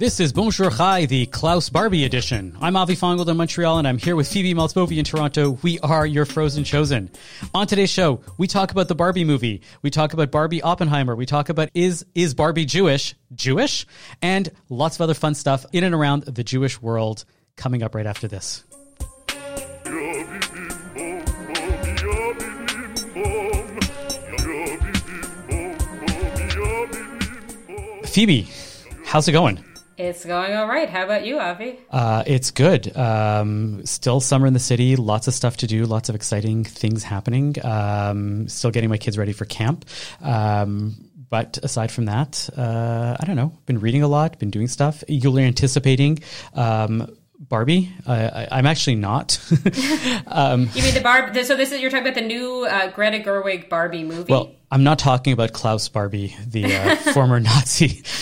This is Bonjour Chai, the Klaus Barbie edition. I'm Avi Finegold in Montreal, and I'm here with Phoebe Maltz Bovy in Toronto. We are your Frozen Chosen. On today's show, we talk about the Barbie movie. We talk about Barbie Oppenheimer. We talk about is is Barbie Jewish? Jewish? And lots of other fun stuff in and around the Jewish world coming up right after this. Phoebe, how's it going? It's going all right. How about you, Avi? Uh, it's good. Um, still summer in the city. Lots of stuff to do. Lots of exciting things happening. Um, still getting my kids ready for camp. Um, but aside from that, uh, I don't know. Been reading a lot. Been doing stuff. You're anticipating um, Barbie. I, am actually not. um, you mean the Barbie? So this is you're talking about the new uh, Greta Gerwig Barbie movie. Well, I'm not talking about Klaus Barbie, the uh, former Nazi.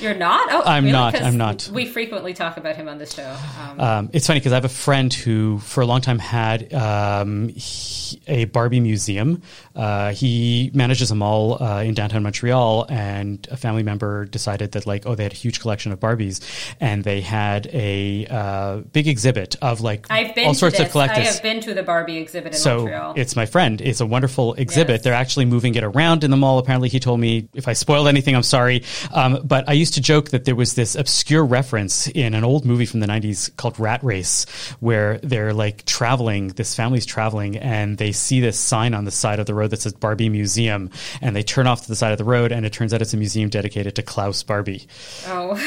You're not? Oh, I'm really? not. I'm not. We frequently talk about him on the show. Um, um, it's funny because I have a friend who, for a long time, had um, he, a Barbie museum. Uh, he manages a mall uh, in downtown Montreal, and a family member decided that, like, oh, they had a huge collection of Barbies, and they had a uh, big exhibit of like all sorts of collectors. I have been to the Barbie exhibit in so Montreal. It's my friend. It's a wonderful exhibit. Yes. They're actually moving it around in the mall. Apparently, he told me if I spoiled anything, I'm sorry. Um, but I used to joke that there was this obscure reference in an old movie from the 90s called Rat Race, where they're like traveling, this family's traveling, and they see this sign on the side of the road that says Barbie Museum, and they turn off to the side of the road, and it turns out it's a museum dedicated to Klaus Barbie. Oh.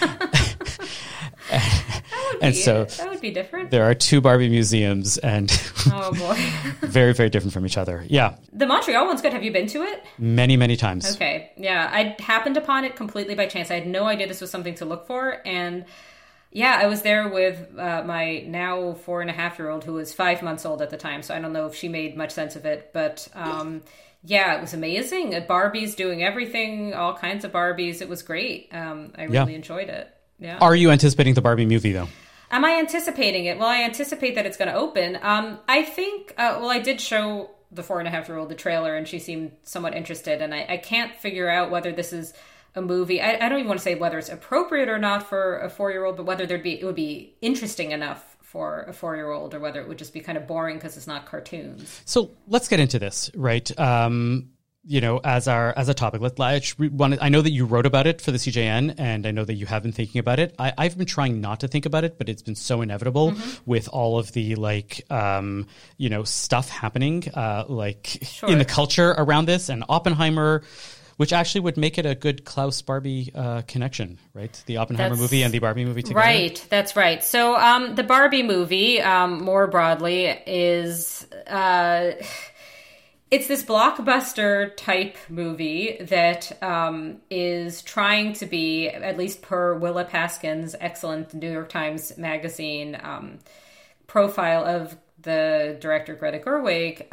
and so that would be different. There are two Barbie museums, and oh boy, very very different from each other. Yeah, the Montreal one's good. Have you been to it? Many many times. Okay, yeah, I happened upon it completely by chance. I had no idea this was something to look for, and yeah, I was there with uh, my now four and a half year old who was five months old at the time. So I don't know if she made much sense of it, but. Um, yeah, it was amazing. Barbie's doing everything, all kinds of Barbies. It was great. Um, I really yeah. enjoyed it. Yeah. Are you anticipating the Barbie movie though? Am I anticipating it? Well, I anticipate that it's going to open. Um, I think. Uh, well, I did show the four and a half year old the trailer, and she seemed somewhat interested. And I, I can't figure out whether this is a movie. I, I, don't even want to say whether it's appropriate or not for a four year old, but whether there'd be it would be interesting enough for a four year old, or whether it would just be kind of boring because it's not cartoons. So let's get into this, right? Um, you know, as our as a topic. Let I. I know that you wrote about it for the CJN, and I know that you have been thinking about it. I, have been trying not to think about it, but it's been so inevitable mm-hmm. with all of the like, um, you know, stuff happening, uh, like sure. in the culture around this, and Oppenheimer. Which actually would make it a good Klaus Barbie uh, connection, right? The Oppenheimer that's, movie and the Barbie movie together. Right, that's right. So um, the Barbie movie, um, more broadly, is. Uh, it's this blockbuster type movie that um, is trying to be, at least per Willa Paskin's excellent New York Times Magazine um, profile of the director Greta Gerwig.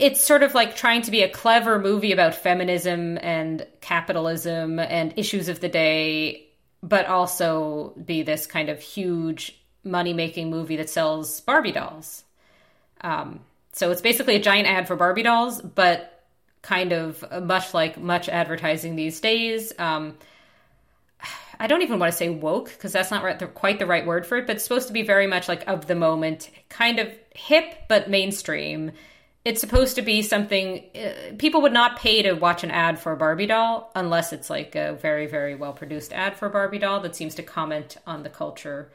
It's sort of like trying to be a clever movie about feminism and capitalism and issues of the day, but also be this kind of huge money making movie that sells Barbie dolls. Um, so it's basically a giant ad for Barbie dolls, but kind of much like much advertising these days. Um, I don't even want to say woke because that's not quite the right word for it, but it's supposed to be very much like of the moment, kind of hip but mainstream. It's supposed to be something uh, people would not pay to watch an ad for a Barbie doll unless it's like a very, very well produced ad for a Barbie doll that seems to comment on the culture.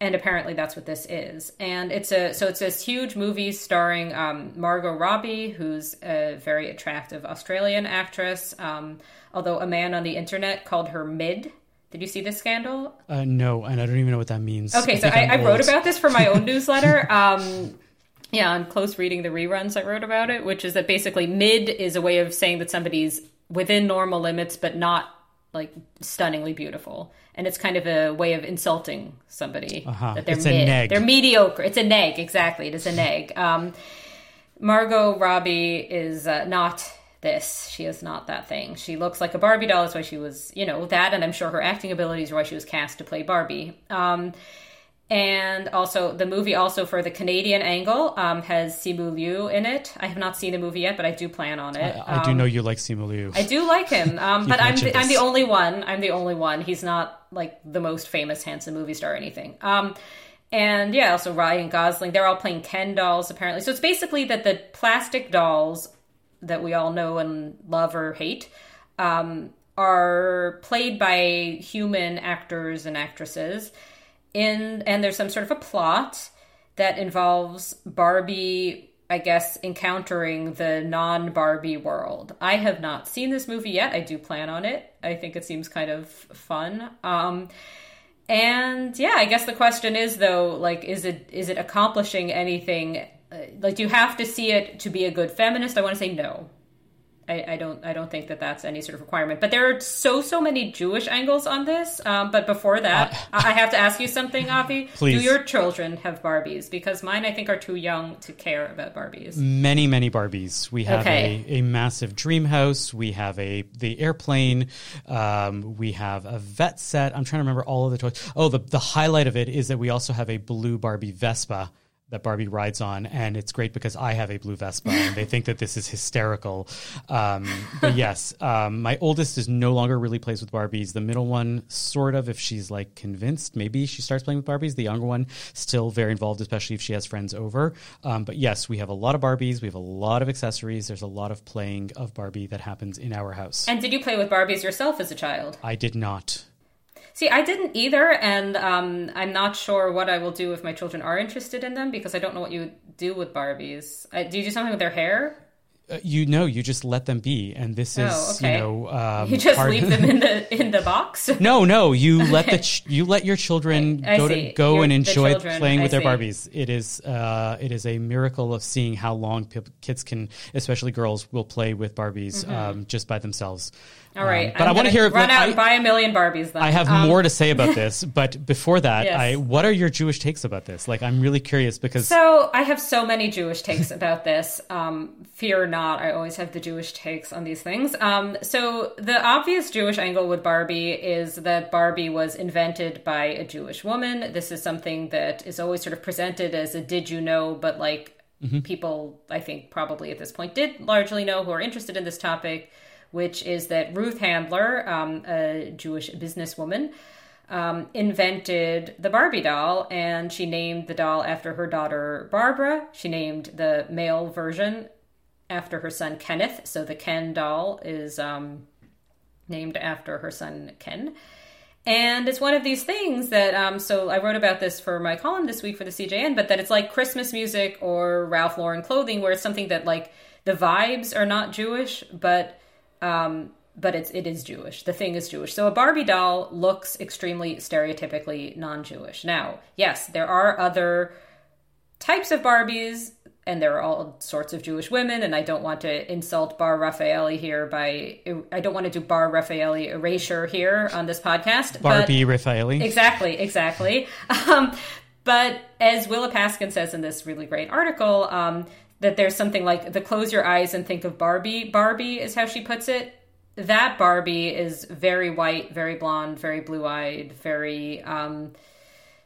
And apparently that's what this is. And it's a so it's this huge movie starring um, margot robbie who's a very attractive australian actress. Um, although a man on the internet called her mid. Did you see this scandal? Uh, no and i don't even know what that means. Okay I so I, I, wrote about this for my own newsletter. Um, yeah on close reading the reruns i wrote about it which is that basically mid is a way of saying that somebody's within normal limits but not like stunningly beautiful and it's kind of a way of insulting somebody uh-huh. that they're mid, they're mediocre. It's a neg, exactly. It is a neg. Um, Margot Robbie is uh, not this. She is not that thing. She looks like a Barbie doll. That's why she was, you know, that, and I'm sure her acting abilities are why she was cast to play Barbie. Um, and also the movie also for the Canadian angle um, has Simu Liu in it. I have not seen the movie yet, but I do plan on it. I, I do know you like Simu Liu. I do like him, um, but I'm the, I'm the only one. I'm the only one. He's not like the most famous handsome movie star or anything. Um, and yeah, also Ryan Gosling. They're all playing Ken dolls apparently. So it's basically that the plastic dolls that we all know and love or hate um, are played by human actors and actresses. In and there's some sort of a plot that involves Barbie, I guess, encountering the non Barbie world. I have not seen this movie yet. I do plan on it. I think it seems kind of fun. Um, and yeah, I guess the question is though, like, is it is it accomplishing anything? Uh, Like, do you have to see it to be a good feminist? I want to say no. I, I don't I don't think that that's any sort of requirement. But there are so so many Jewish angles on this. Um, but before that, I, I have to ask you something, Avi. Please. Do your children have Barbies? Because mine, I think, are too young to care about Barbies. many many barbies we have Okay. a, a massive dream house we have a the airplane um, we have a vet set i'm trying to remember all of the toys oh the, the highlight of it is that we also have a blue barbie vespa that Barbie rides on, and it's great because I have a blue Vespa, and they think that this is hysterical. Um, but yes, um, my oldest is no longer really plays with Barbies. The middle one, sort of, if she's like convinced, maybe she starts playing with Barbies. The younger one, still very involved, especially if she has friends over. Um, but yes, we have a lot of Barbies. We have a lot of accessories. There's a lot of playing of Barbie that happens in our house. And did you play with Barbies yourself as a child? I did not. See, I didn't either, and um, I'm not sure what I will do if my children are interested in them because I don't know what you do with Barbies. Uh, do you do something with their hair? Uh, you know, you just let them be, and this is, Oh, okay. you know, um, You just part- leave them in the in the box. No, no, you let the ch- you let your children I go see. to go and enjoy playing I with their see. Barbies. It is uh, it is a miracle of seeing how long p- kids can, especially girls, will play with Barbies um, just by themselves. Mm-hmm. All right, Um, but I'm I want to hear. Run out I, and buy a million Barbies. Then I have Um, more to say about this, but before that, Yes. I what are your Jewish takes about this? Like, I'm really curious because So I have so many Jewish takes about this. Um, fear not, I always have the Jewish takes on these things. Um, so the obvious Jewish angle with Barbie is that Barbie was invented by a Jewish woman. This is something that is always sort of presented as a "did you know," but like people, I think probably at this point did largely know who are interested in this topic, which is that Ruth Handler, um, a Jewish businesswoman um, invented the Barbie doll, and she named the doll after her daughter Barbara. She named the male version after her son Kenneth. So the Ken doll is um, named after her son Ken. And it's one of these things that, um, so I wrote about this for my column this week for the CJN, but that it's like Christmas music or Ralph Lauren clothing, where it's something that like the vibes are not Jewish, but um, but it's it is Jewish. The thing is Jewish. So a Barbie doll looks extremely stereotypically non-Jewish. Now, yes, there are other types of Barbies, and there are all sorts of Jewish women. And I don't want to insult Bar Refaeli here by I don't want to do Bar Refaeli erasure here on this podcast. Barbie Refaeli. Exactly, exactly. Um, but as Willa Paskin says in this really great article, um, that there's something like the close your eyes and think of Barbie. Barbie is how she puts it. That Barbie is very white, very blonde, very blue eyed, very um,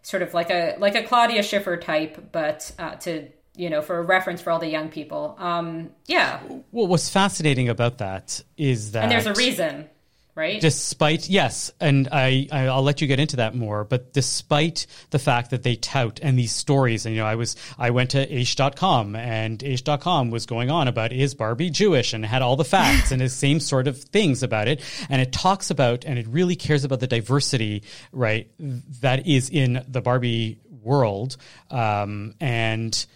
sort of like a like a Claudia Schiffer type, but uh, to you know for a reference for all the young people. Um, yeah, What was fascinating about that is that and there's a reason, right? despite yes and I, i'll let you get into that more but despite the fact that they tout and these stories and you know i was i went to h.com and h.com was going on about is barbie jewish? And had all the facts and the same sort of things about it. And it talks about and it really cares about the diversity right that is in the barbie world. Um, and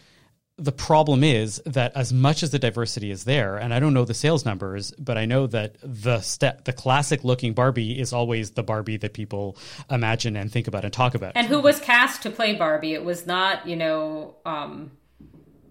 the problem is that as much as the diversity is there, and I don't know the sales numbers, but I know that the step, the classic looking Barbie is always the Barbie that people imagine and think about and talk about. and who was cast to play Barbie? It was not, you know, um,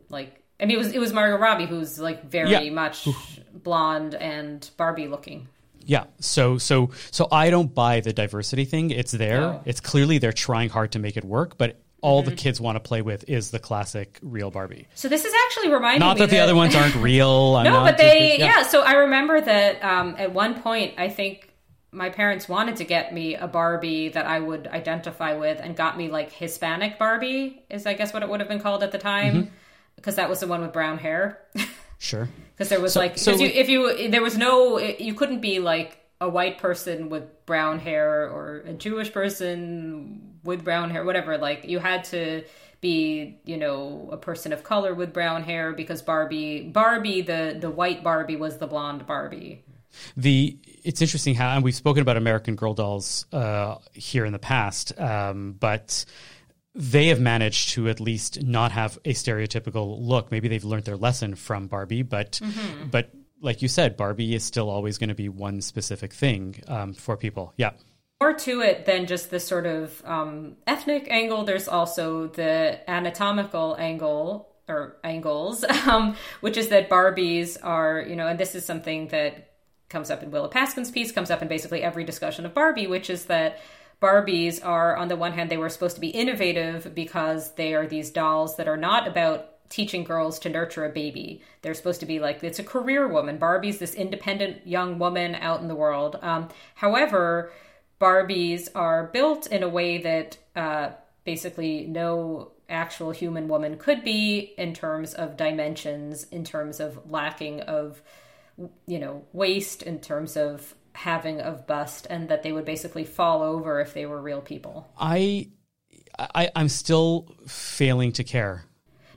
like I mean, it was it was Margot Robbie, who's like very Yeah. much blonde and Barbie looking. yeah, so so so I don't buy the diversity thing. It's there. No. It's clearly they're trying hard to make it work, but all the kids want to play with is the classic real Barbie. So this is actually reminding Not me that the other ones aren't real. I'm no, but just- they yeah. So I remember that um, at one point, I think my parents wanted to get me a Barbie that I would identify with and got me like Hispanic Barbie, is I guess what it would have been called at the time, because that was the one with brown hair. Sure. Because there was So- like, so you, if you, there was no, you couldn't be like a white person with brown hair or a Jewish person with brown hair, whatever. Like you had to be, you know, a person of color with brown hair because Barbie, Barbie, the the white Barbie was the blonde Barbie. the it's interesting how and we've spoken about American Girl dolls uh, here in the past, um, but they have managed to at least not have a stereotypical look. Maybe they've learned their lesson from Barbie, but but like you said, Barbie is still always going to be one specific thing um, for people. Yeah. More to it than just this sort of um, ethnic angle. There's also the anatomical angle or angles, um, which is that Barbies are, you know, and this is something that comes up in Willa Paskin's piece, comes up in basically every discussion of Barbie, which is that Barbies are, on the one hand, they were supposed to be innovative because they are these dolls that are not about teaching girls to nurture a baby. They're supposed to be like, it's a career woman. Barbie's this independent young woman out in the world. Um, however, Barbies are built in a way that uh, basically no actual human woman could be in terms of dimensions, in terms of lacking of, you know, waist, in terms of having of bust, and that they would basically fall over if they were real people. I, I I'm still failing to care.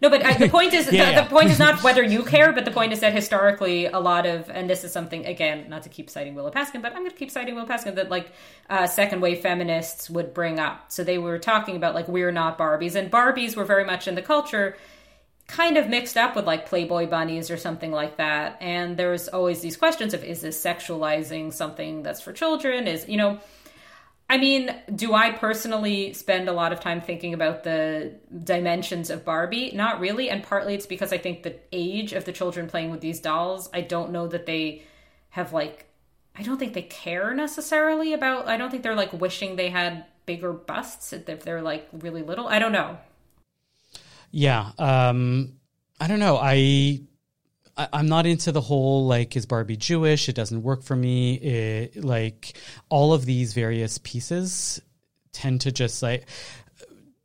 No, but uh, the point is Yeah, the, yeah. the point is not whether you care, but the point is that historically, a lot of and this is something again, not to keep citing Willa Paskin, but I'm going to keep citing Willa Paskin that like uh, second wave feminists would bring up. So they were talking about like we're not Barbies, and Barbies were very much in the culture, kind of mixed up with like Playboy bunnies or something like that. And there's always these questions of is this sexualizing something that's for children? Is you know. I mean, do I personally spend a lot of time thinking about the dimensions of Barbie? Not really. And partly it's because I think the age of the children playing with these dolls, I don't know that they have like, I don't think they care necessarily about, I don't think they're like wishing they had bigger busts if they're like really little. I don't know. Yeah. Um, I don't know. I, I I'm not into the whole like is Barbie Jewish? It doesn't work for me. It, like all of these various pieces tend to just like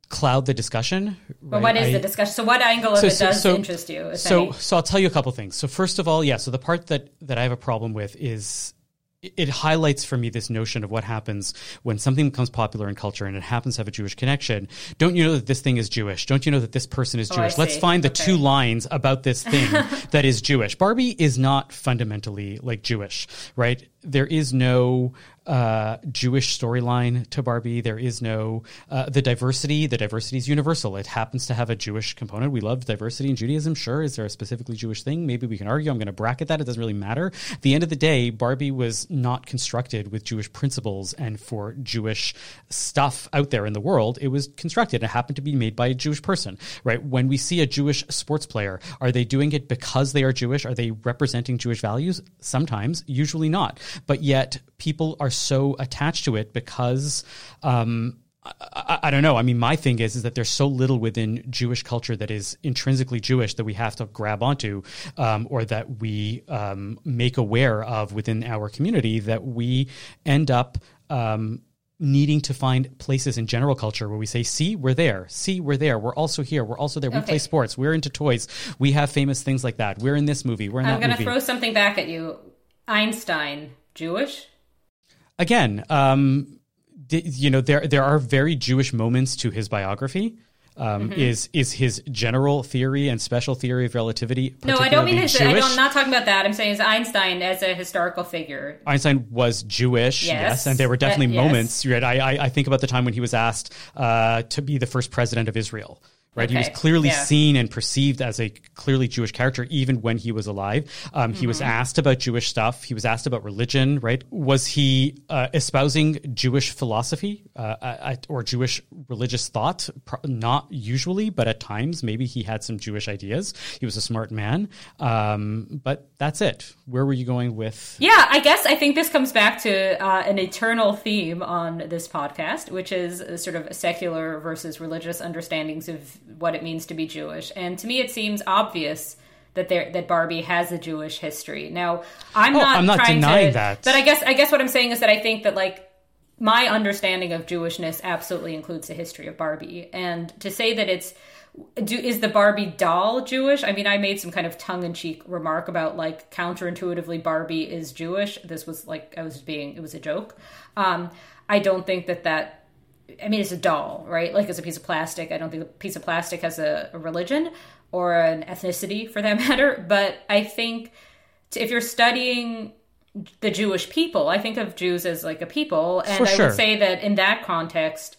cloud the discussion. But what is the discussion? So what angle of it does interest you? So any? so I'll tell you a couple things. So first of all, yeah. So the part that that I have a problem with is it- highlights for me this notion of what happens when something becomes popular in culture and it happens to have a Jewish connection. Don't you know that this thing is Jewish? Don't you know that this person is Oh, Jewish? Let's find the Okay. two lines about this thing that is Jewish. Barbie is not fundamentally like Jewish, right? There is no uh, Jewish storyline to Barbie. There is no uh, the diversity. The diversity is universal. It happens to have a Jewish component. We love diversity in Judaism. Sure, is there a specifically Jewish thing? Maybe we can argue. I'm going to bracket that. It doesn't really matter. At the end of the day, Barbie was not constructed with Jewish principles and for Jewish stuff out there in the world. It was constructed. It happened to be made by a Jewish person, right? When we see a Jewish sports player, are they doing it because they are Jewish? Are they representing Jewish values? Sometimes, usually not. But yet, people are so attached to it because. Um, I, I, don't know. I mean, my thing is is that there's so little within Jewish culture that is intrinsically Jewish that we have to grab onto, um, or that we um, make aware of within our community that we end up. Um, needing to find places in general culture where we say see we're there see we're there we're also here we're also there we play sports we're into toys we have famous things like that we're in this movie we're in I'm that going to movie throw something back at you. Einstein, Jewish? Again, um, you know, there there are very Jewish moments to his biography. Um, Mm-hmm. Is is his general theory and special theory of relativity? No, I don't mean his. I Jewish? don't, I'm not talking about that. I'm saying is Einstein as a historical figure. Einstein was Jewish, yes, Yes. and there were definitely Uh, yes. moments. Right, I, I I think about the time when he was asked uh, to be the first president of Israel. Right, he was clearly yeah. seen and perceived as a clearly Jewish character, even when he was alive. Um, He Mm-hmm. was asked about Jewish stuff. He was asked about religion. Right, was he uh, espousing Jewish philosophy uh, at, or Jewish religious thought? Pro- Not usually, but at times maybe he had some Jewish ideas. He was a smart man, um, but that's it. Where were you going with? Yeah, I guess I think this comes back to uh, an eternal theme on this podcast, which is uh, sort of secular versus religious understandings of what it means to be Jewish. And to me, it seems obvious that there that Barbie has a Jewish history. Now, I'm Oh, not I'm not trying denying to, that. But I guess I guess what I'm saying is that I think that like my understanding of Jewishness absolutely includes the history of Barbie, and to say that it's do is the Barbie doll Jewish? I mean, I made some kind of tongue in cheek remark about like counterintuitively Barbie is Jewish. This was like I was being it was a joke. Um, I don't think that that. I mean, it's a doll, right? Like it's a piece of plastic. I don't think a piece of plastic has a, a religion or an ethnicity for that matter. But I think t- if you're studying the Jewish people, I think of Jews as like a people, and For I sure. would say that in that context,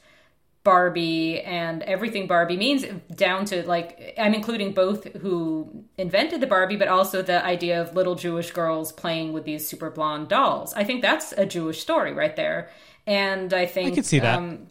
Barbie and everything Barbie means, down to like, I'm including both who invented the Barbie, but also the idea of little Jewish girls playing with these super blonde dolls. I think that's a Jewish story right there. And I think I can see that. Um,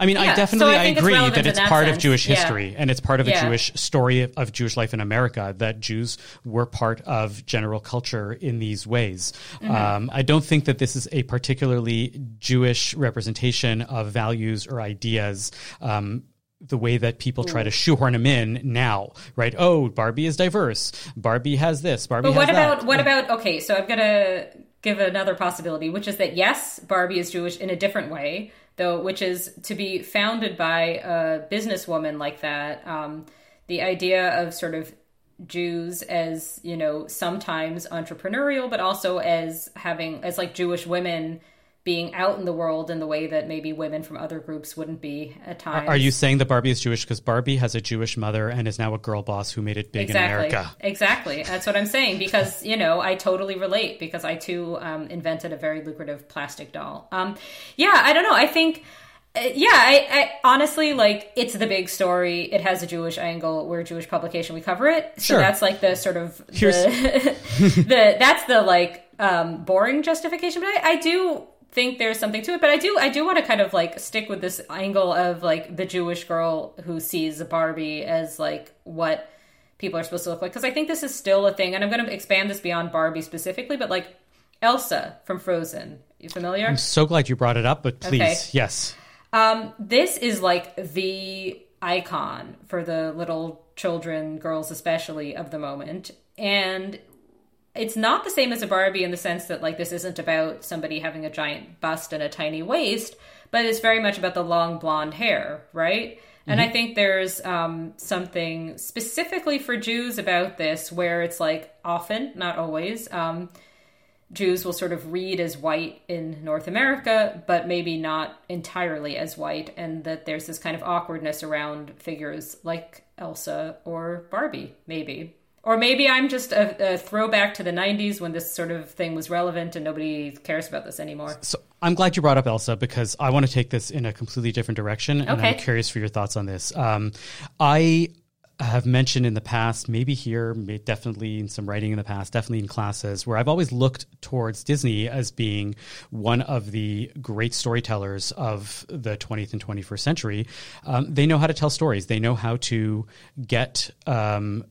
I mean, I definitely so I I, think it's agree that it's that part of sense. Jewish Yeah. history and it's part of a Jewish story of, of Jewish life in America that Jews were part of general culture in these ways. Mm-hmm. Um, I don't think that this is a particularly Jewish representation of values or ideas. Um, the way that people try to shoehorn them in now, right? Oh, Barbie is diverse. Barbie has this. Barbie But what has that. about what about okay? So I'm gonna give another possibility, which is that yes, Barbie is Jewish in a different way, though, which is to be founded by a businesswoman like that. Um, the idea of sort of Jews as you know sometimes entrepreneurial, but also as having as like Jewish women being out in the world in the way that maybe women from other groups wouldn't be at times. Are you saying that Barbie is Jewish because Barbie has a Jewish mother and is now a girl boss who made it big exactly. in America? Exactly. That's what I'm saying because you know I totally relate because I too um, invented a very lucrative plastic doll. Um, yeah, I don't know. I think. uh, Yeah, I, I honestly like it's the big story. It has a Jewish angle. We're a Jewish publication. We cover it. So Sure. that's like the sort of the, the that's the like um, boring justification. But I, I do think there's something to it. But I do I do want to kind of like stick with this angle of like the Jewish girl who sees Barbie as like what people are supposed to look like because I think this is still a thing, and I'm going to expand this beyond Barbie specifically, but like Elsa from Frozen. You familiar? I'm so glad you brought it up, but please, Okay. yes. Um, this is like the icon for the little children, girls especially, of the moment. And it's not the same as a Barbie in the sense that like this isn't about somebody having a giant bust and a tiny waist, but it's very much about the long blonde hair, right? And I think there's um, something specifically for Jews about this where it's like often, not always, um, Jews will sort of read as white in North America, but maybe not entirely as white, and that there's this kind of awkwardness around figures like Elsa or Barbie, maybe. Or maybe I'm just a, a throwback to the 90s when this sort of thing was relevant and nobody cares about this anymore. So I'm glad you brought up Elsa because I want to take this in a completely different direction, and I'm curious for your thoughts on this. Um, I have mentioned in the past, maybe here, definitely in some writing in the past, definitely in classes, where I've always looked towards Disney as being one of the great storytellers of the 20th and 21st century. Um, they know how to tell stories. They know how to get um,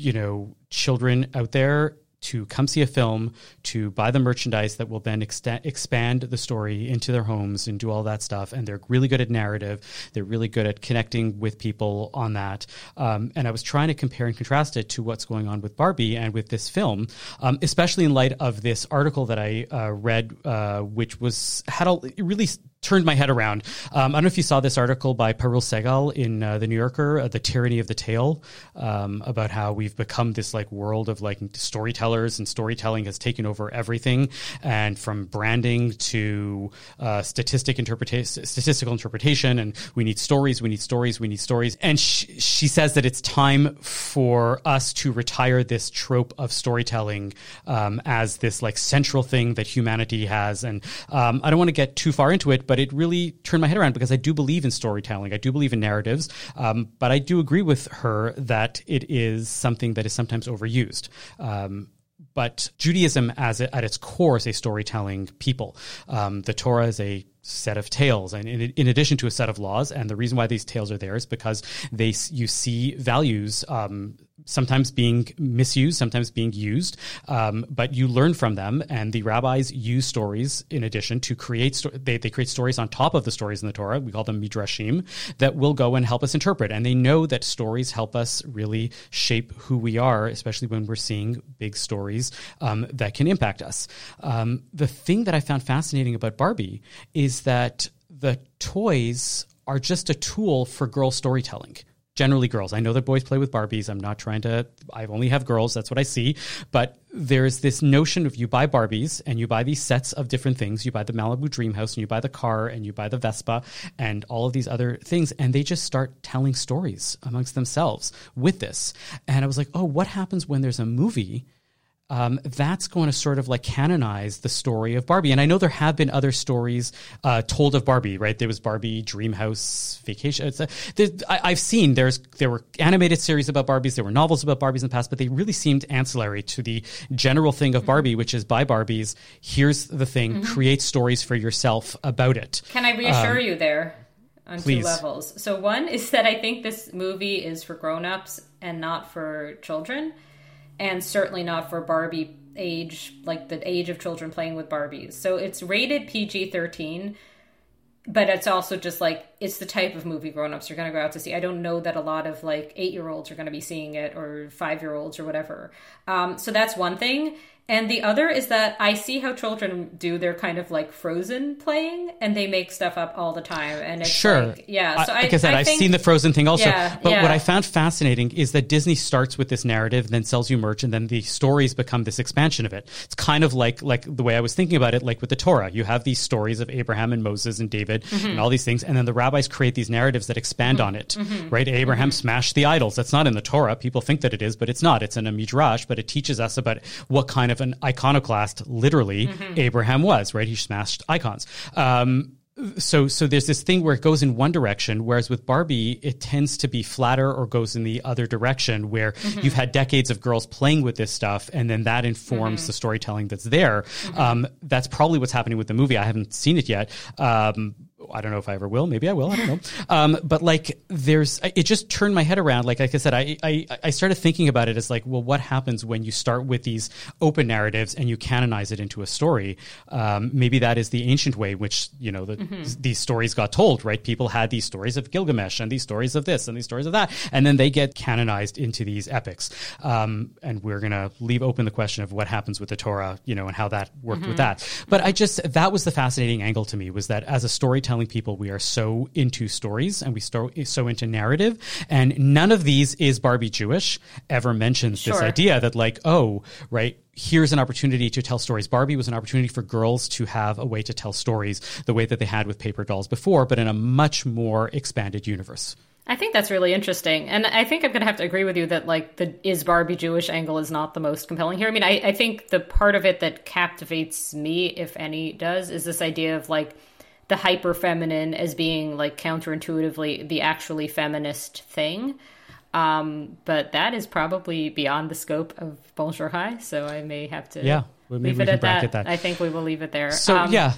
you know children out there to come see a film to buy the merchandise that will then exta- expand the story into their homes and do all that stuff. And they're really good at narrative. They're really good at connecting with people on that. Um, and i was trying to compare and contrast it to what's going on with barbie and with this film um, especially in light of this article that i uh, read uh, which was had a really turned my head around. Um, I don't know if you saw this article by Parul Sehgal in uh, the New Yorker, uh, "The Tyranny of the Tale," um, about how we've become this like world of like storytellers, and storytelling has taken over everything, and from branding to uh, statistic interpretation, statistical interpretation, and we need stories, we need stories, we need stories. And sh- she says that it's time for us to retire this trope of storytelling um, as this like central thing that humanity has. And um, I don't want to get too far into it, but it really turned my head around because I do believe in storytelling. I do believe in narratives, um, but I do agree with her that it is something that is sometimes overused. Um, but Judaism, as at its core, is a storytelling people. Um, the Torah is a set of tales, and in, in addition to a set of laws. And the reason why these tales are there is because they you see values um, sometimes being misused, sometimes being used, um, but you learn from them. And the rabbis use stories in addition to create. Sto- they they create stories on top of the stories in the Torah. We call them midrashim that will go and help us interpret. And they know that stories help us really shape who we are, especially when we're seeing big stories um, that can impact us. Um, the thing that I found fascinating about Barbie is that the toys are just a tool for girl storytelling generally girls. I know that boys play with Barbies. I'm not trying to, I only have girls. That's what I see. But there's this notion of you buy Barbies and you buy these sets of different things. You buy the Malibu Dream House and you buy the car and you buy the Vespa and all of these other things. And they just start telling stories amongst themselves with this. And I was like, oh, what happens when there's a movie? Um, that's going to sort of like canonize the story of Barbie. And I know there have been other stories uh, told of Barbie, right? There was Barbie Dream House Vacation. I, have seen there's there were animated series about Barbies, there were novels about Barbies in the past, but they really seemed ancillary to the general thing of Barbie, which is buy Barbies. Here's the thing: mm-hmm. create stories for yourself about it. Can I reassure um, you there? on Please. two levels. So one is that I think this movie is for grown-ups and not for children and certainly not for Barbie age, like the age of children playing with Barbies. So it's rated PG 13, but it's also just like it's the type of movie grown-ups are going to go out to see. I don't know that a lot of like 8-year-olds are going to be seeing it or 5-year-olds or whatever. Um, so that's one thing. And the other is that I see how children do their kind of like frozen playing and they make stuff up all the time. And it's sure. Like, yeah. So I, like I, said, I have seen the frozen thing also. Yeah, but yeah. what I found fascinating is that Disney starts with this narrative, then sells you merch, and then the stories become this expansion of it. It's kind of like like the way I was thinking about it, like with the Torah. You have these stories of Abraham and Moses and David mm-hmm. and all these things, and then the rabbis create these narratives that expand mm-hmm. on it. Mm-hmm. Right? Abraham mm-hmm. smashed the idols. That's not in the Torah. People think that it is, but it's not. It's in a midrash, but it teaches us about what kind of an iconoclast literally mm-hmm. Abraham was, right? He smashed icons. Um, so so there's this thing where it goes in one direction whereas with barbie it tends to be flatter or goes in the other direction where mm-hmm. you've had decades of girls playing with this stuff and then that informs mm-hmm. the storytelling that's there mm-hmm. um, that's probably what's happening with the movie i haven't seen it yet um, I don't know if I ever will. Maybe I will. I don't know. Um, but like, there's it just turned my head around. Like, like I said, I, I I started thinking about it as like, well, what happens when you start with these open narratives and you canonize it into a story? Um, maybe that is the ancient way, which you know the, mm-hmm. these stories got told. Right? People had these stories of Gilgamesh and these stories of this and these stories of that, and then they get canonized into these epics. Um, and we're gonna leave open the question of what happens with the Torah, you know, and how that worked mm-hmm. with that. But I just that was the fascinating angle to me was that as a storyteller telling people we are so into stories and we so, so into narrative. And none of these is Barbie Jewish ever mentions sure. this idea that like, oh, right, here's an opportunity to tell stories. Barbie was an opportunity for girls to have a way to tell stories the way that they had with paper dolls before, but in a much more expanded universe. I think that's really interesting. And I think I'm going to have to agree with you that, like, the is Barbie Jewish angle is not the most compelling here. I mean, I, I think the part of it that captivates me, if any, does, is this idea of, like, the hyper feminine as being like counterintuitively the actually feminist thing. Um, but that is probably beyond the scope of Bonjour Chai, so I may have to yeah, leave it at that. that. I think we will leave it there. So um, yeah,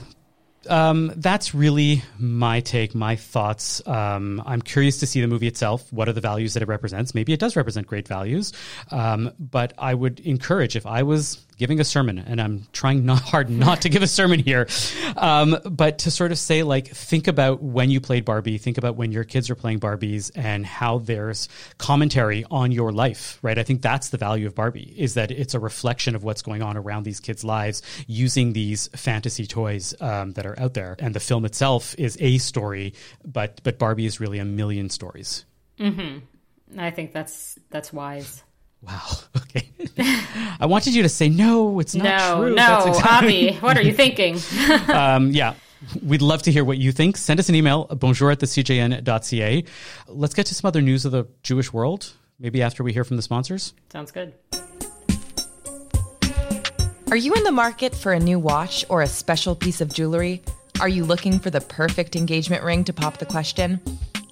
um, that's really my take, my thoughts. Um, I'm curious to see the movie itself. What are the values that it represents? Maybe it does represent great values, um, but I would encourage if I was giving a sermon, and I'm trying not hard not to give a sermon here, um, but to sort of say like, think about when you played Barbie, think about when your kids are playing Barbies, and how there's commentary on your life, right? I think that's the value of Barbie is that it's a reflection of what's going on around these kids' lives using these fantasy toys um, that are out there, and the film itself is a story, but but Barbie is really a million stories. Mm-hmm. I think that's that's wise. Wow. Okay. I wanted you to say no. It's not no, true. No, exactly... Avi, what are you thinking? um, yeah. We'd love to hear what you think. Send us an email, bonjour at the CJN.ca. Let's get to some other news of the Jewish world, maybe after we hear from the sponsors. Sounds good. Are you in the market for a new watch or a special piece of jewelry? Are you looking for the perfect engagement ring to pop the question?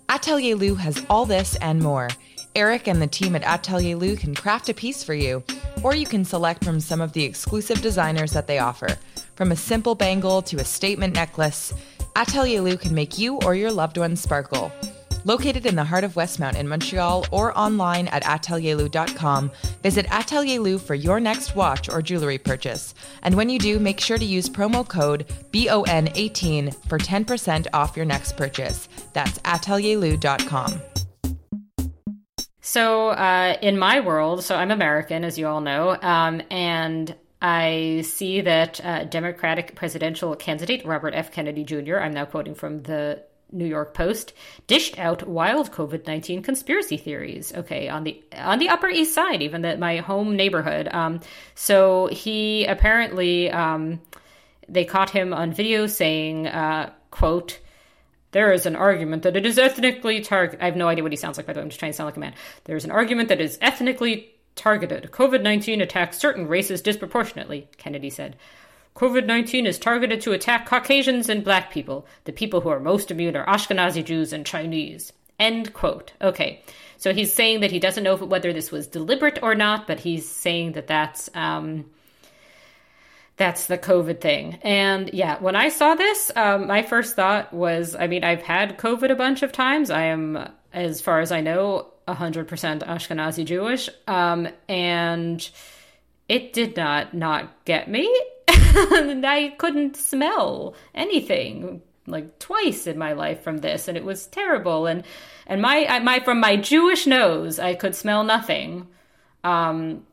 Atelier Lou has all this and more – Eric and the team at Atelier Lou can craft a piece for you, or you can select from some of the exclusive designers that they offer. From a simple bangle to a statement necklace, Atelier Lou can make you or your loved ones sparkle. Located in the heart of Westmount in Montreal or online at atelierlou.com, visit Atelier Lou for your next watch or jewelry purchase. And when you do, make sure to use promo code BON18 for 10% off your next purchase. That's atelierlou.com. So, uh, in my world, so I'm American, as you all know, um, and I see that uh, Democratic presidential candidate Robert F. Kennedy Jr., I'm now quoting from the New York Post, dished out wild COVID nineteen conspiracy theories. Okay, on the on the Upper East Side, even that my home neighborhood. Um, so he apparently um, they caught him on video saying, uh, "quote." There is an argument that it is ethnically targeted. I have no idea what he sounds like, by the way. I'm just trying to sound like a man. There is an argument that is ethnically targeted. COVID 19 attacks certain races disproportionately, Kennedy said. COVID 19 is targeted to attack Caucasians and black people. The people who are most immune are Ashkenazi Jews and Chinese. End quote. Okay. So he's saying that he doesn't know whether this was deliberate or not, but he's saying that that's. Um, that's the COVID thing. And yeah, when I saw this, um, my first thought was I mean, I've had COVID a bunch of times. I am, as far as I know, 100% Ashkenazi Jewish. Um, and it did not not get me. I couldn't smell anything like twice in my life from this and it was terrible and and my my from my Jewish nose I could smell nothing. Um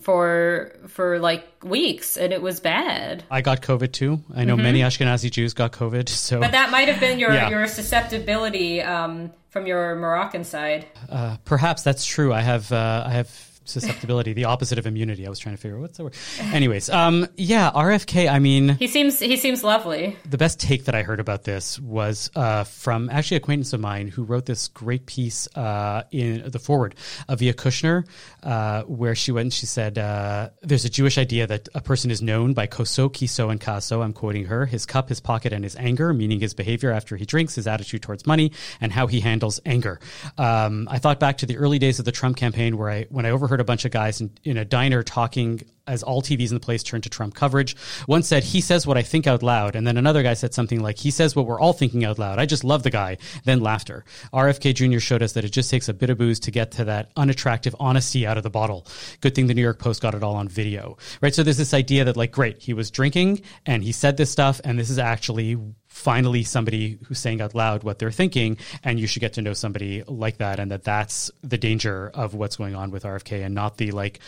for for like weeks and it was bad. I got COVID too. I know mm-hmm. many Ashkenazi Jews got COVID. So, but that might have been your yeah. your susceptibility um, from your Moroccan side. Uh, perhaps that's true. I have uh, I have susceptibility, the opposite of immunity. I was trying to figure out what's the word. Anyways, um, yeah, RFK. I mean, he seems he seems lovely. The best take that I heard about this was uh, from actually an acquaintance of mine who wrote this great piece uh, in the forward of Via Kushner, uh, where she went and she said, uh, "There's a Jewish idea that a person is known by koso, kiso, and kaso." I'm quoting her: his cup, his pocket, and his anger, meaning his behavior after he drinks, his attitude towards money, and how he handles anger. Um, I thought back to the early days of the Trump campaign, where I when I overheard heard a bunch of guys in, in a diner talking as all TVs in the place turned to Trump coverage. One said, he says what I think out loud. And then another guy said something like, he says what we're all thinking out loud. I just love the guy. Then laughter. RFK Jr. showed us that it just takes a bit of booze to get to that unattractive honesty out of the bottle. Good thing the New York Post got it all on video, right? So there's this idea that like, great, he was drinking and he said this stuff and this is actually finally somebody who's saying out loud what they're thinking and you should get to know somebody like that and that that's the danger of what's going on with RFK and not the like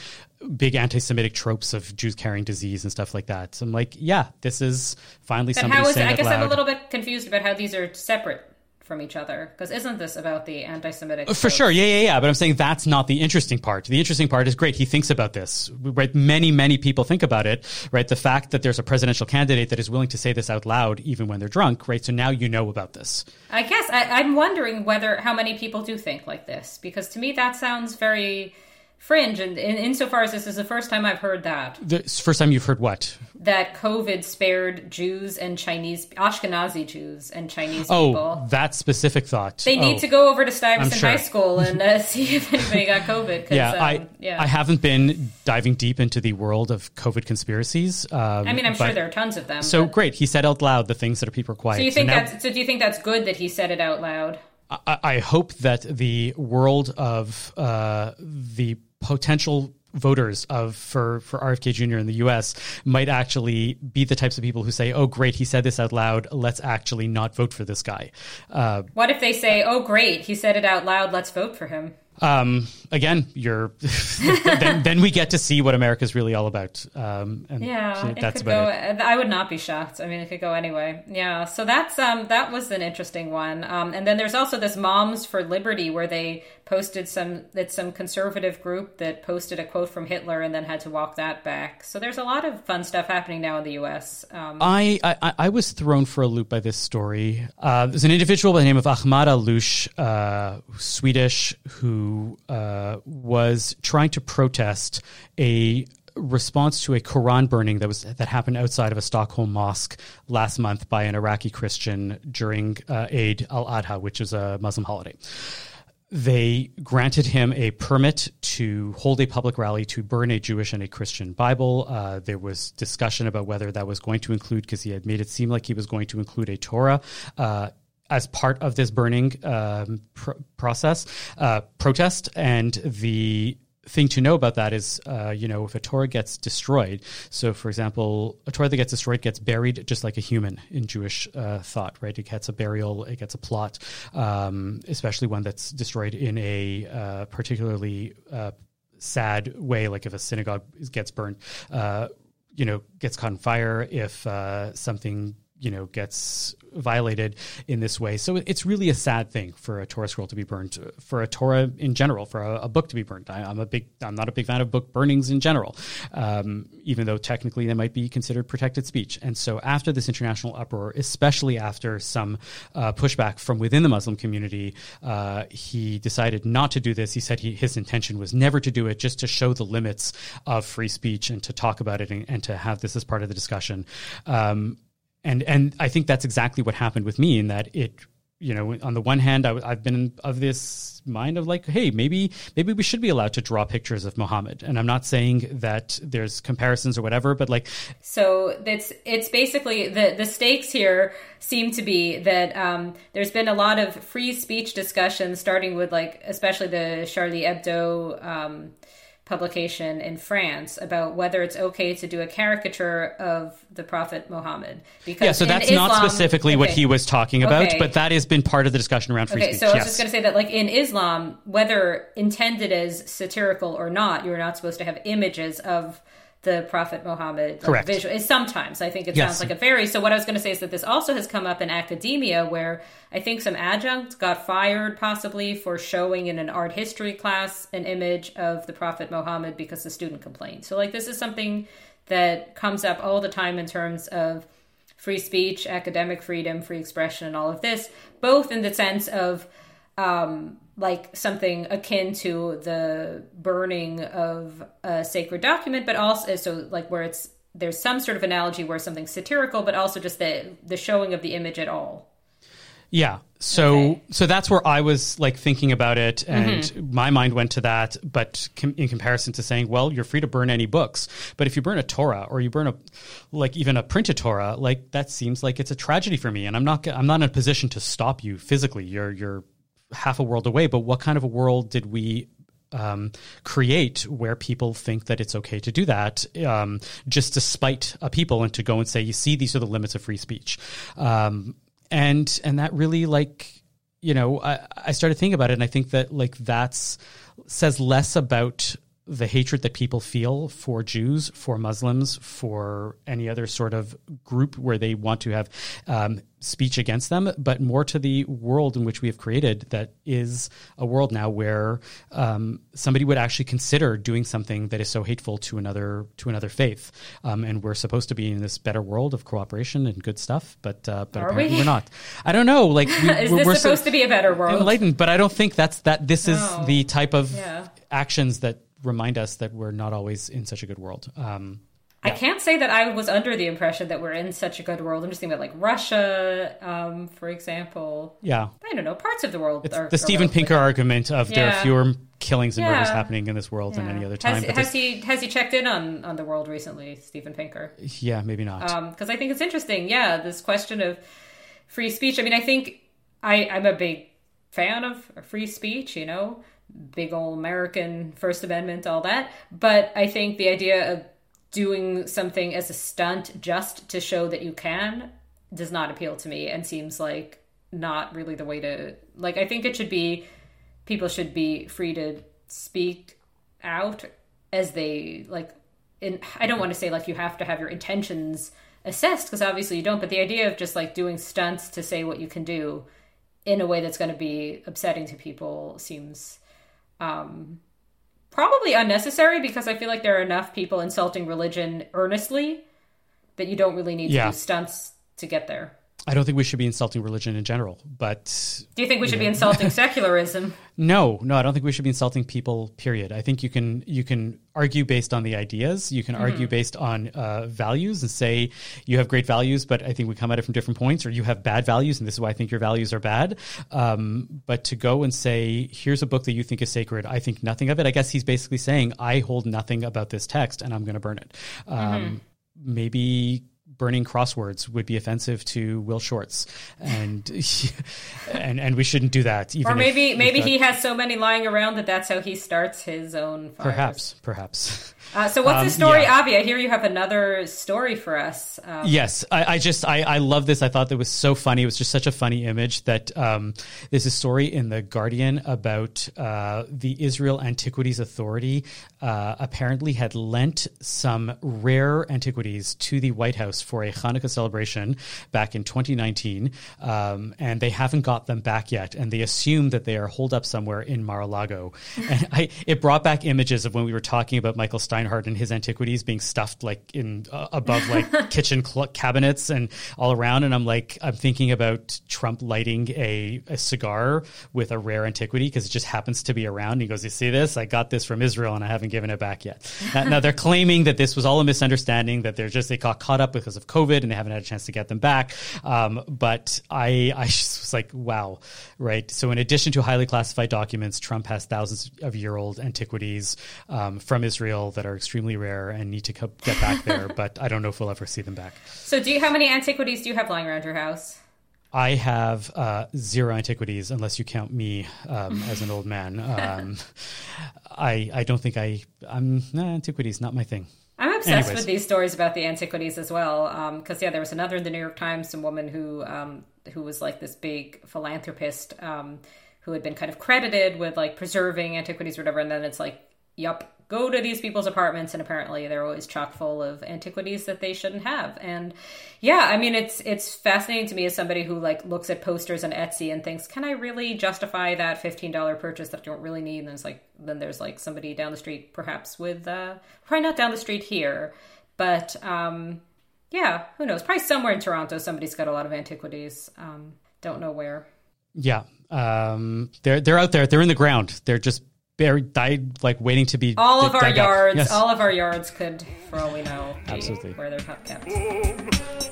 big anti-Semitic tropes of Jews carrying disease and stuff like that. So I'm like, yeah, this is finally but somebody saying I guess. I'm a little bit confused about how these are separate from each other because isn't this about the anti-Semitic? For sure, yeah, yeah, yeah. But I'm saying that's not the interesting part. The interesting part is great. He thinks about this, right? Many, many people think about it, right? The fact that there's a presidential candidate that is willing to say this out loud, even when they're drunk, right? So now you know about this. I guess I, I'm wondering whether how many people do think like this because to me that sounds very fringe and in, insofar as this is the first time i've heard that. The first time you've heard what? That covid spared jews and chinese ashkenazi jews and chinese oh, people. that specific thought. They oh, need to go over to stuyvesant sure. high school and uh, see if anybody got covid yeah, um, I, yeah. I haven't been diving deep into the world of covid conspiracies um, i mean i'm sure there are tons of them so but... great. He said out loud the things that are people quiet so you think so now, that's so do you think that's good that he said it out loud? I, I hope that the world of uh, the potential voters of for for RFK Jr. in the U.S. might actually be the types of people who say, "Oh, great, he said this out loud. Let's actually not vote for this guy." Uh, what if they say, "Oh, great, he said it out loud. Let's vote for him"? um, again, you're then, then, we get to see what America's really all about. Um, and yeah, that's about go, it. I would not be shocked. I mean, it could go anyway. Yeah, so that's um, that was an interesting one. Um, and then there's also this Moms for Liberty where they posted some it's some conservative group that posted a quote from Hitler and then had to walk that back. So there's a lot of fun stuff happening now in the U.S. Um, I, I, I was thrown for a loop by this story. Uh, there's an individual by the name of Ahmad Alloush, uh, Swedish, who uh, was trying to protest a response to a Quran burning that was that happened outside of a Stockholm mosque last month by an Iraqi Christian during uh, Eid al Adha, which is a Muslim holiday they granted him a permit to hold a public rally to burn a Jewish and a Christian Bible. Uh, there was discussion about whether that was going to include, because he had made it seem like he was going to include a Torah. Uh, as part of this burning um, pr- process uh, protest, and the thing to know about that is, uh, you know, if a Torah gets destroyed, so for example, a Torah that gets destroyed gets buried just like a human in Jewish uh, thought, right? It gets a burial, it gets a plot, um, especially one that's destroyed in a uh, particularly uh, sad way, like if a synagogue gets burned. Uh, you know, gets caught on fire, if uh, something you know gets violated in this way. So it's really a sad thing for a Torah scroll to be burned, for a Torah in general, for a, a book to be burned. I, am a big, I'm not a big fan of book burnings in general, um, even though technically they might be considered protected speech. And so after this international uproar, especially after some uh, pushback from within the Muslim community, uh, he decided not to do this. He said he, his intention was never to do it, just to show the limits of free speech and to talk about it and, and to have this as part of the discussion. Um, and and I think that's exactly what happened with me in that it you know on the one hand I, have been of this mind of like hey maybe maybe we should be allowed to draw pictures of Muhammad and I'm not saying that there's comparisons or whatever but like so it's it's basically the the stakes here seem to be that um, there's been a lot of free speech discussions starting with like especially the Charlie Hebdo um, publication in France about whether it's okay to do a caricature of the Prophet Muhammad. Because yeah, so that's Islam, not specifically okay. what he was talking about, okay. but that has been part of the discussion around free okay, speech. So I was yes. just going to say that, like in Islam, whether intended as satirical or not, you're not supposed to have images of the Prophet Muhammad. Like, Correct. Visual. Sometimes I think it yes. sounds like it varies. So what I was going to say is that this also has come up in academia, where I think some adjuncts got fired possibly for showing in an art history class an image of the Prophet Muhammad because the student complained. So like this is something that comes up all the time in terms of free speech, academic freedom, free expression, and all of this, both in the sense of um, like something akin to the burning of a sacred document, but also so like where it's there's some sort of analogy where something's satirical, but also just the the showing of the image at all. Yeah. So okay. so that's where I was like thinking about it, and mm-hmm. my mind went to that. But com- in comparison to saying, well, you're free to burn any books, but if you burn a Torah or you burn a like even a printed Torah, like that seems like it's a tragedy for me, and I'm not I'm not in a position to stop you physically. You're you're half a world away, but what kind of a world did we um, create where people think that it's okay to do that um, just to spite a people and to go and say, you see, these are the limits of free speech. Um, and, and that really like, you know, I, I started thinking about it and I think that like that's says less about the hatred that people feel for Jews, for Muslims, for any other sort of group where they want to have um, speech against them, but more to the world in which we have created that is a world now where um, somebody would actually consider doing something that is so hateful to another to another faith. Um, and we're supposed to be in this better world of cooperation and good stuff, but uh, but Are apparently we? are not. I don't know. Like, we, is this we're supposed so to be a better world? Enlightened, but I don't think that's that. This no. is the type of yeah. actions that remind us that we're not always in such a good world. Um, I can't say that I was under the impression that we're in such a good world. I'm just thinking about like Russia, um, for example. Yeah. I don't know. Parts of the world. It's are, the Steven Pinker argument of there are fewer killings and Yeah. murders happening in this world than any other time. Has, has he has he checked in on on the world recently, Steven Pinker? yeah, maybe not. because I think it's interesting. Yeah, this question of free speech. I mean, I think I, I'm a big fan of free speech. You know, big old American First Amendment, all that. But I think the idea of doing something as a stunt just to show that you can does not appeal to me and seems like not really the way to like i think it should be people should be free to speak out as they like in i don't want to say like you have to have your intentions assessed because obviously you don't but the idea of just like doing stunts to say what you can do in a way that's going to be upsetting to people seems um probably unnecessary because i feel like there are enough people insulting religion earnestly that you don't really need to do stunts to get there I don't think we should be insulting religion in general, but do you think we should be insulting secularism no, no, I don't think we should be insulting people. Period. I think you can you can argue based on the ideas. You can argue based on uh, values and say you have great values, but I think we come at it from different points, or you have bad values, and this is why I think your values are bad. Um, but to go and say here's a book that you think is sacred, I think nothing of it. I guess he's basically saying I hold nothing about this text, and I'm going to burn it. Um, Maybe burning crosswords would be offensive to Will Shortz, and and and we shouldn't do that. or maybe if, maybe if that, he has so many lying around that that's how he starts his own. Fires. Perhaps, perhaps. Uh, so what's um, the story, yeah. Avi? I hear you have another story for us. Um, yes, I, I just I, I, love this. I thought that was so funny. It was just such a funny image that um, there's a story in the Guardian about uh, the Israel Antiquities Authority uh, apparently had lent some rare antiquities to the White House for a Hanukkah celebration back in 2019, um, and they haven't got them back yet, and they assume that they are holed up somewhere in Mar-a-Lago. and I, it brought back images of when we were talking about Michael Stein Steinhardt and his antiquities being stuffed like in uh, above like kitchen cl- cabinets and all around. And I'm like, I'm thinking about Trump lighting a, a cigar with a rare antiquity because it just happens to be around. And he goes, "You see this? I got this from Israel and I haven't given it back yet." now, now, they're claiming that this was all a misunderstanding, that they're just they got caught up because of COVID and they haven't had a chance to get them back. Um, but I I just was like, wow, right. So in addition to highly classified documents, Trump has thousands of year old antiquities um, from Israel that are extremely rare and need to co- get back there, but I don't know if we'll ever see them back. So, do you how many antiquities do you have lying around your house? I have uh, zero antiquities, unless you count me um, as an old man. Um, I I don't think I I'm nah, antiquities not my thing. I'm obsessed Anyways. with these stories about the antiquities as well. Because um, yeah, there was another in the New York Times, some woman who um, who was like this big philanthropist um, who had been kind of credited with like preserving antiquities or whatever, and then it's like, yep, go to these people's apartments and apparently they're always chock full of antiquities that they shouldn't have. And yeah i mean it's it's fascinating to me as somebody who like looks at posters on etsy and thinks can i really justify that $15 purchase that i don't really need? And then it's like then there's like somebody down the street perhaps with uh probably not down the street here but um yeah who knows? Probably somewhere in toronto somebody's got a lot of antiquities. Um don't know where. Yeah um they're they're out there. They're in the ground. They're just buried, died, like waiting to be. All of our yards, yes. all of our yards could, for all we know, absolutely where they're kept.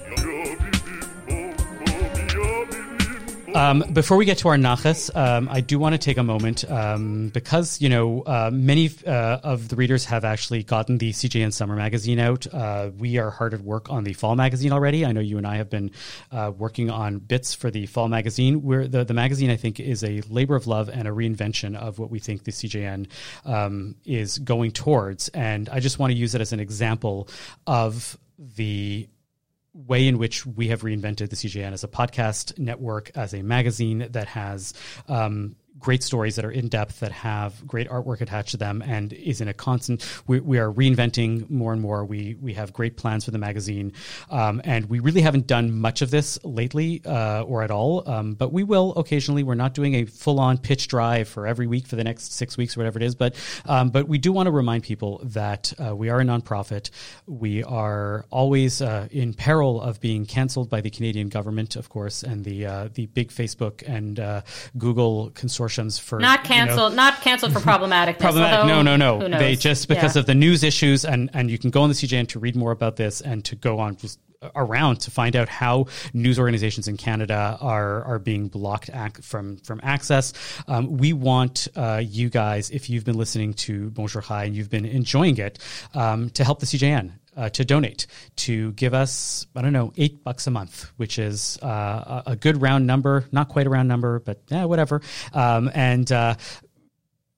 Um, before we get to our nachas, um, I do want to take a moment um, because you know uh, many uh, of the readers have actually gotten the CJN Summer Magazine out. Uh, we are hard at work on the Fall Magazine already. I know you and I have been uh, working on bits for the Fall Magazine. Where the the magazine I think is a labor of love and a reinvention of what we think the CJN um, is going towards. And I just want to use it as an example of the way in which we have reinvented the CJN as a podcast network, as a magazine that has um, great stories that are in depth that have great artwork attached to them and is in a constant we, we are reinventing more and more. We we have great plans for the magazine. Um, and we really haven't done much of this lately uh, or at all. Um, but we will occasionally. We're not doing a full-on pitch drive for every week for the next six weeks or whatever it is. But um, but we do want to remind people that uh, we are a nonprofit. We are always uh, in peril of being canceled by the Canadian government of course and the uh, the big Facebook and uh, Google consortium consortiums for not canceled, you know, not canceled for problematic. problematic? No, no, no. They just because yeah. of the news issues, and and you can go on the CJN to read more about this and to go on just around to find out how news organizations in Canada are are being blocked ac- from from access. Um, we want uh, you guys, if you've been listening to Bonjour Chai and you've been enjoying it, um, to help the CJN uh, to donate, to give us, I don't know, eight bucks a month, which is uh, a good round number, not quite a round number, but yeah, whatever. Um, and uh,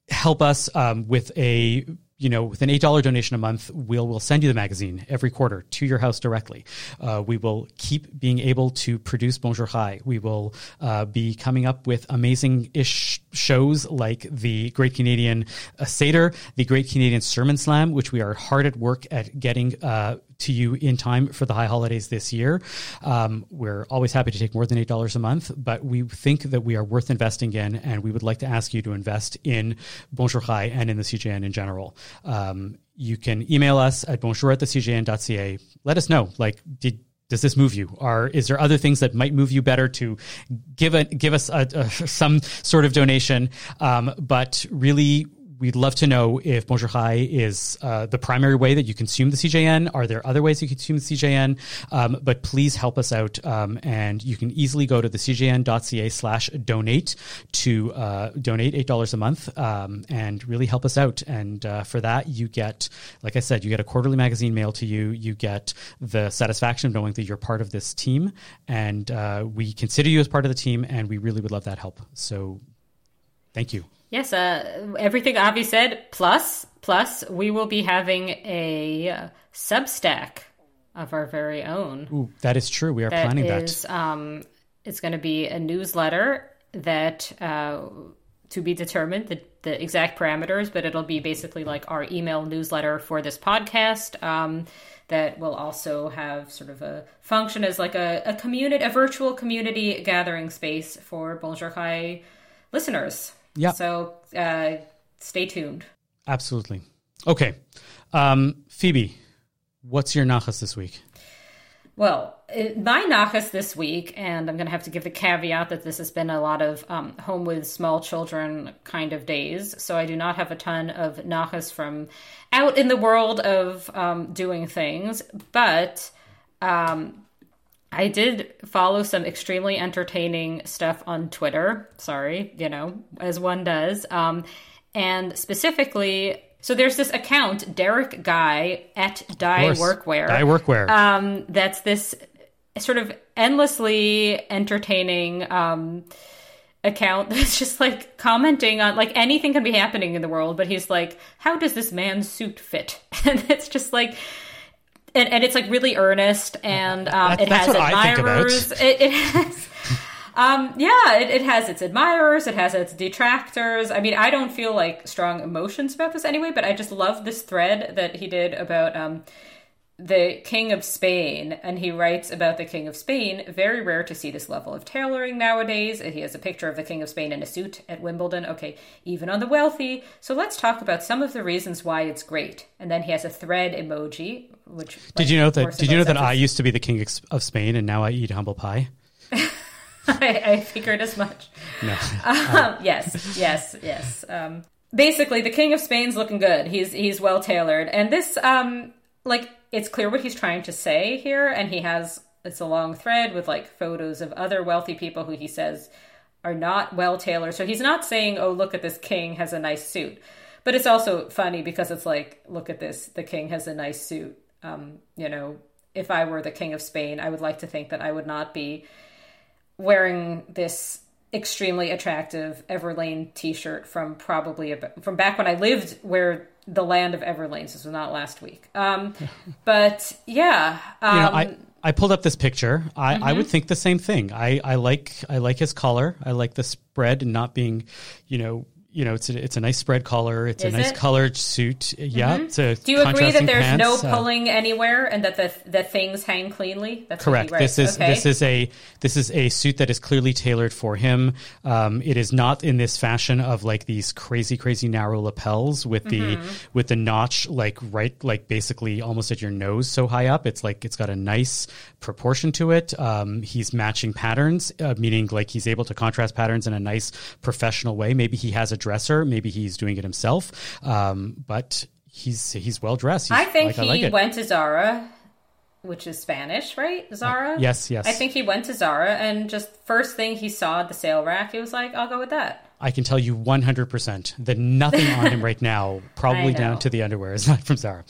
help us um, with a you know, with an eight dollar donation a month, we'll we'll send you the magazine every quarter to your house directly. Uh, we will keep being able to produce Bonjour Chai. We will uh, be coming up with amazing ish shows like the Great Canadian uh, Seder, the Great Canadian Sermon Slam, which we are hard at work at getting uh, to you in time for the high holidays this year. Um, we're always happy to take more than $8 a month, but we think that we are worth investing in, and we would like to ask you to invest in Bonjour Chai and in the CJN in general. Um, you can email us at bonjour at the CJN.ca. Let us know, like, did does this move you? Are is there other things that might move you better to give a, give us a, a, some sort of donation? Um, but really, we'd love to know if Chai is uh, the primary way that you consume the CJN. Are there other ways you consume the CJN? Um, but please help us out. Um, and you can easily go to the CJN.ca slash donate to uh, donate $8 a month um, and really help us out. And uh, for that, you get, like I said, you get a quarterly magazine mailed to you. You get the satisfaction of knowing that you're part of this team. And uh, we consider you as part of the team, and we really would love that help. So thank you. Yes, uh, everything Avi said. Plus, plus, we will be having a uh, Substack of our very own. Ooh, that is true. We are that planning is, that. Um, it's going to be a newsletter that uh, to be determined the, the exact parameters, but it'll be basically like our email newsletter for this podcast. Um, that will also have sort of a function as like a, a community, a virtual community gathering space for Bonjour listeners. Yeah. So uh, stay tuned. Absolutely. Okay. Um, Phoebe, what's your nachas this week? Well, it, my nachas this week, and I'm going to have to give the caveat that this has been a lot of um, home with small children kind of days. So I do not have a ton of nachas from out in the world of um, doing things. But um, I did follow some extremely entertaining stuff on Twitter. Sorry, you know, as one does. Um, and specifically, so there's this account, Derek Guy at course. Workwear. Dye Workwear. Um, that's this sort of endlessly entertaining um, account that's just like commenting on like anything can be happening in the world, but he's like, how does this man's suit fit? And it's just like. And, and it's like really earnest, and um, That- it has what I think about. admirers. It, it has, um, yeah, it, it has its admirers, it has its detractors. I mean, I don't feel like strong emotions about this anyway, but I just love this thread that he did about um, the King of Spain, and he writes about the King of Spain. Very rare to see this level of tailoring nowadays. He has a picture of the King of Spain in a suit at Wimbledon. Okay, even on the wealthy. So let's talk about some of the reasons why it's great. And then he has a thread emoji, which did you know that? Did you know that I used to be the king of Spain and now I eat humble pie? I, I figured as much. No. Um, yes, yes, yes. Um, basically, the King of Spain's looking good. He's he's well tailored, and this um like it's clear what he's trying to say here, and he has it's a long thread with like photos of other wealthy people who he says are not well tailored. So he's not saying, "Oh, look at this king has a nice suit," but it's also funny because it's like, "Look at this, the king has a nice suit." Um, you know, if I were the king of Spain, I would like to think that I would not be wearing this extremely attractive Everlane t-shirt from probably from back when I lived where the land of Everlanes. This was not last week. Um, but yeah, um, you know, I, I pulled up this picture. I, I Mm-hmm. would think the same thing. I, I like I like his collar. I like the spread and not being, you know, you know, it's a, it's a nice spread collar. It's Is a nice it? Mm-hmm. colored suit. Yeah. It's a do you agree that there's pants. no Uh, pulling anywhere and that the the things hang cleanly? That's Correct. This is okay. this is a this is a suit that is clearly tailored for him. Um, it is not in this fashion of like these crazy crazy narrow lapels with the Mm-hmm. with the notch like right like basically almost at your nose so high up. It's like it's got a nice proportion to it. Um, he's matching patterns, uh, meaning like he's able to contrast patterns in a nice professional way. Maybe he has a dresser. Maybe he's doing it himself. Um, but he's he's well dressed. I think like, he I like went to Zara, which is Spanish, right? Zara. yes, yes. I think he went to Zara and just first thing he saw at the sale rack, he was like, "I'll go with that." I can tell you 100% that nothing on him right now, probably down to the underwear, is not from Zara.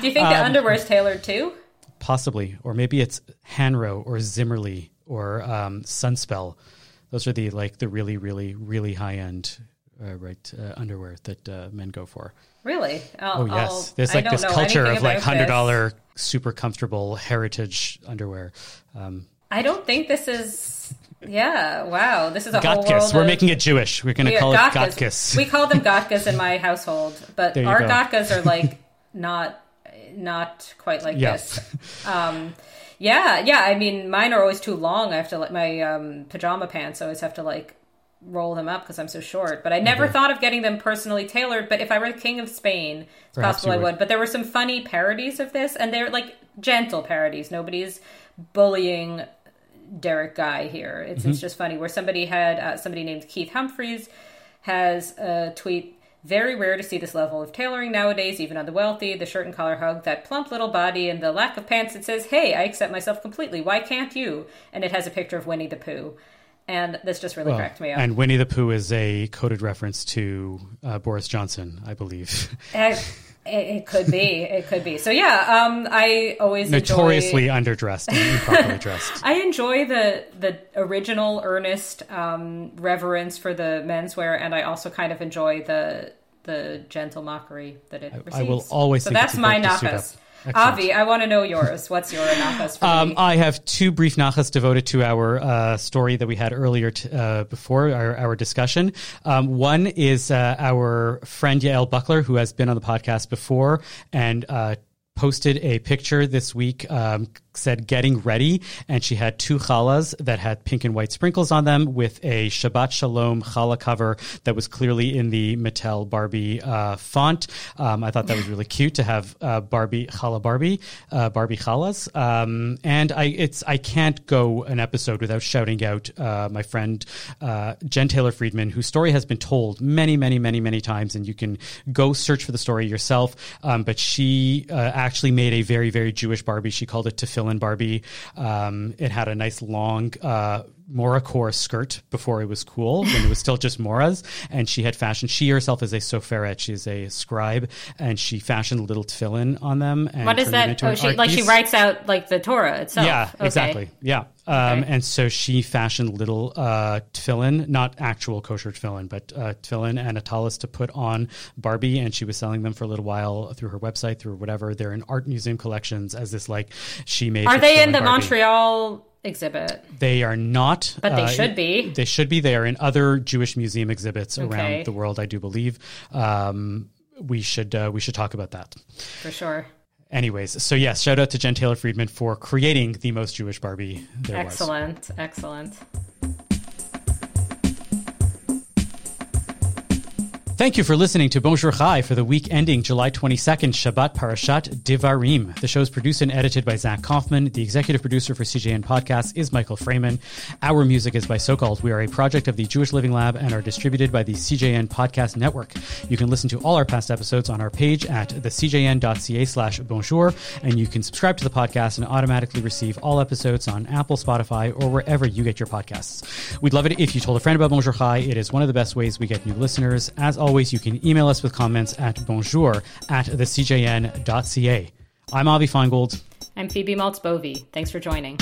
Do you think Um, the underwear is tailored too? Possibly. Or maybe it's Hanro or Zimmerli or um, Sunspel. Those are the like the really, really, really high end uh, right uh, underwear that uh, men go for. Really? I'll, Oh yes, I'll- there's like this culture of like hundred dollar super comfortable heritage underwear. Um, I don't think this is. Yeah. Wow. This is a whole world. We're of- making it Jewish. We're going to Yeah, call it. Gotkas. We call them Gotkas in my household, but our go. Gotkas are like not not quite like Yeah. this. Um, yeah, yeah. I mean, mine are always too long. I have to like my um, pajama pants. I always have to like roll them up because I'm so short. But I never thought of getting them personally tailored. But if I were the king of Spain, it's Perhaps possible I would. would. But there were some funny parodies of this, and they're like gentle parodies. Nobody's bullying Derek Guy here. It's, Mm-hmm. it's just funny where somebody had uh, somebody named Keith Humphreys has a tweet Very rare to see this level of tailoring nowadays, even on the wealthy. The shirt and collar hug, that plump little body, and the lack of pants that says, Hey, I accept myself completely. Why can't you? And it has a picture of Winnie the Pooh. And this just really well, cracked me up. And Winnie the Pooh is a coded reference to uh, Boris Johnson, I believe. It, it, could be. It could be. So yeah, um, I always notoriously enjoy... underdressed and improperly dressed. I enjoy the the original earnest um, reverence for the menswear, and I also kind of enjoy the the gentle mockery that it receives. I will always. So that's my nachas. Avi, I want to know yours. What's your nachas um, I have two brief nachas devoted to our uh, story that we had earlier t- uh, before our, our discussion. Um, one is uh, our friend Yael Buechler, who has been on the podcast before and uh, posted a picture this week um, said getting ready and she had two challahs that had pink and white sprinkles on them with a Shabbat Shalom challah cover that was clearly in the Mattel Barbie uh, font. Um, I thought that was really cute to have uh, Barbie challah Barbie uh, Barbie challahs. Um, and I it's I can't go an episode without shouting out uh, my friend uh, Jen Taylor Friedman, whose story has been told many many many many times, and you can go search for the story yourself. Um, but she uh, actually made a very, very Jewish Barbie. She called it Tefillin Barbie. Um, it had a nice long uh, Moracore skirt before it was cool, when it was still just Moras. And she had fashioned, she herself is a soferet, she's a scribe, and she fashioned little tefillin on them. And what is that? Oh, she, like piece. she writes out like the Torah itself. Yeah, okay. exactly. Yeah. Um, okay. And so she fashioned little uh, tefillin, not actual kosher tefillin, but uh, tefillin and a tallis to put on Barbie. And she was selling them for a little while through her website, through whatever. They're in art museum collections as this like she made. Are they in the Barbie. Montreal exhibit. They are not. But they uh, should be. They should be. They are in other Jewish museum exhibits okay. around the world, I do believe. Um, we should uh, we should talk about that for sure. Anyways, so yes, shout out to Jen Taylor Friedman for creating the most Jewish Barbie there excellent, was. Excellent, excellent. Thank you for listening to Bonjour Chai for the week ending July 22nd, Shabbat Parashat Devarim. The show is produced and edited by Zach Kauffman. The executive producer for CJN Podcasts is Michael Fraiman. Our music is by Socalled. We are a project of the Jewish Learning Lab and are distributed by the CJN Podcast Network. You can listen to all our past episodes on our page at thecjn.ca slash bonjour, and you can subscribe to the podcast and automatically receive all episodes on Apple, Spotify, or wherever you get your podcasts. We'd love it if you told a friend about Bonjour Chai. It is one of the best ways we get new listeners. As always, you can email us with comments at bonjour at thecjn.ca. I'm Avi Finegold. I'm Phoebe Maltz Bovy. Thanks for joining.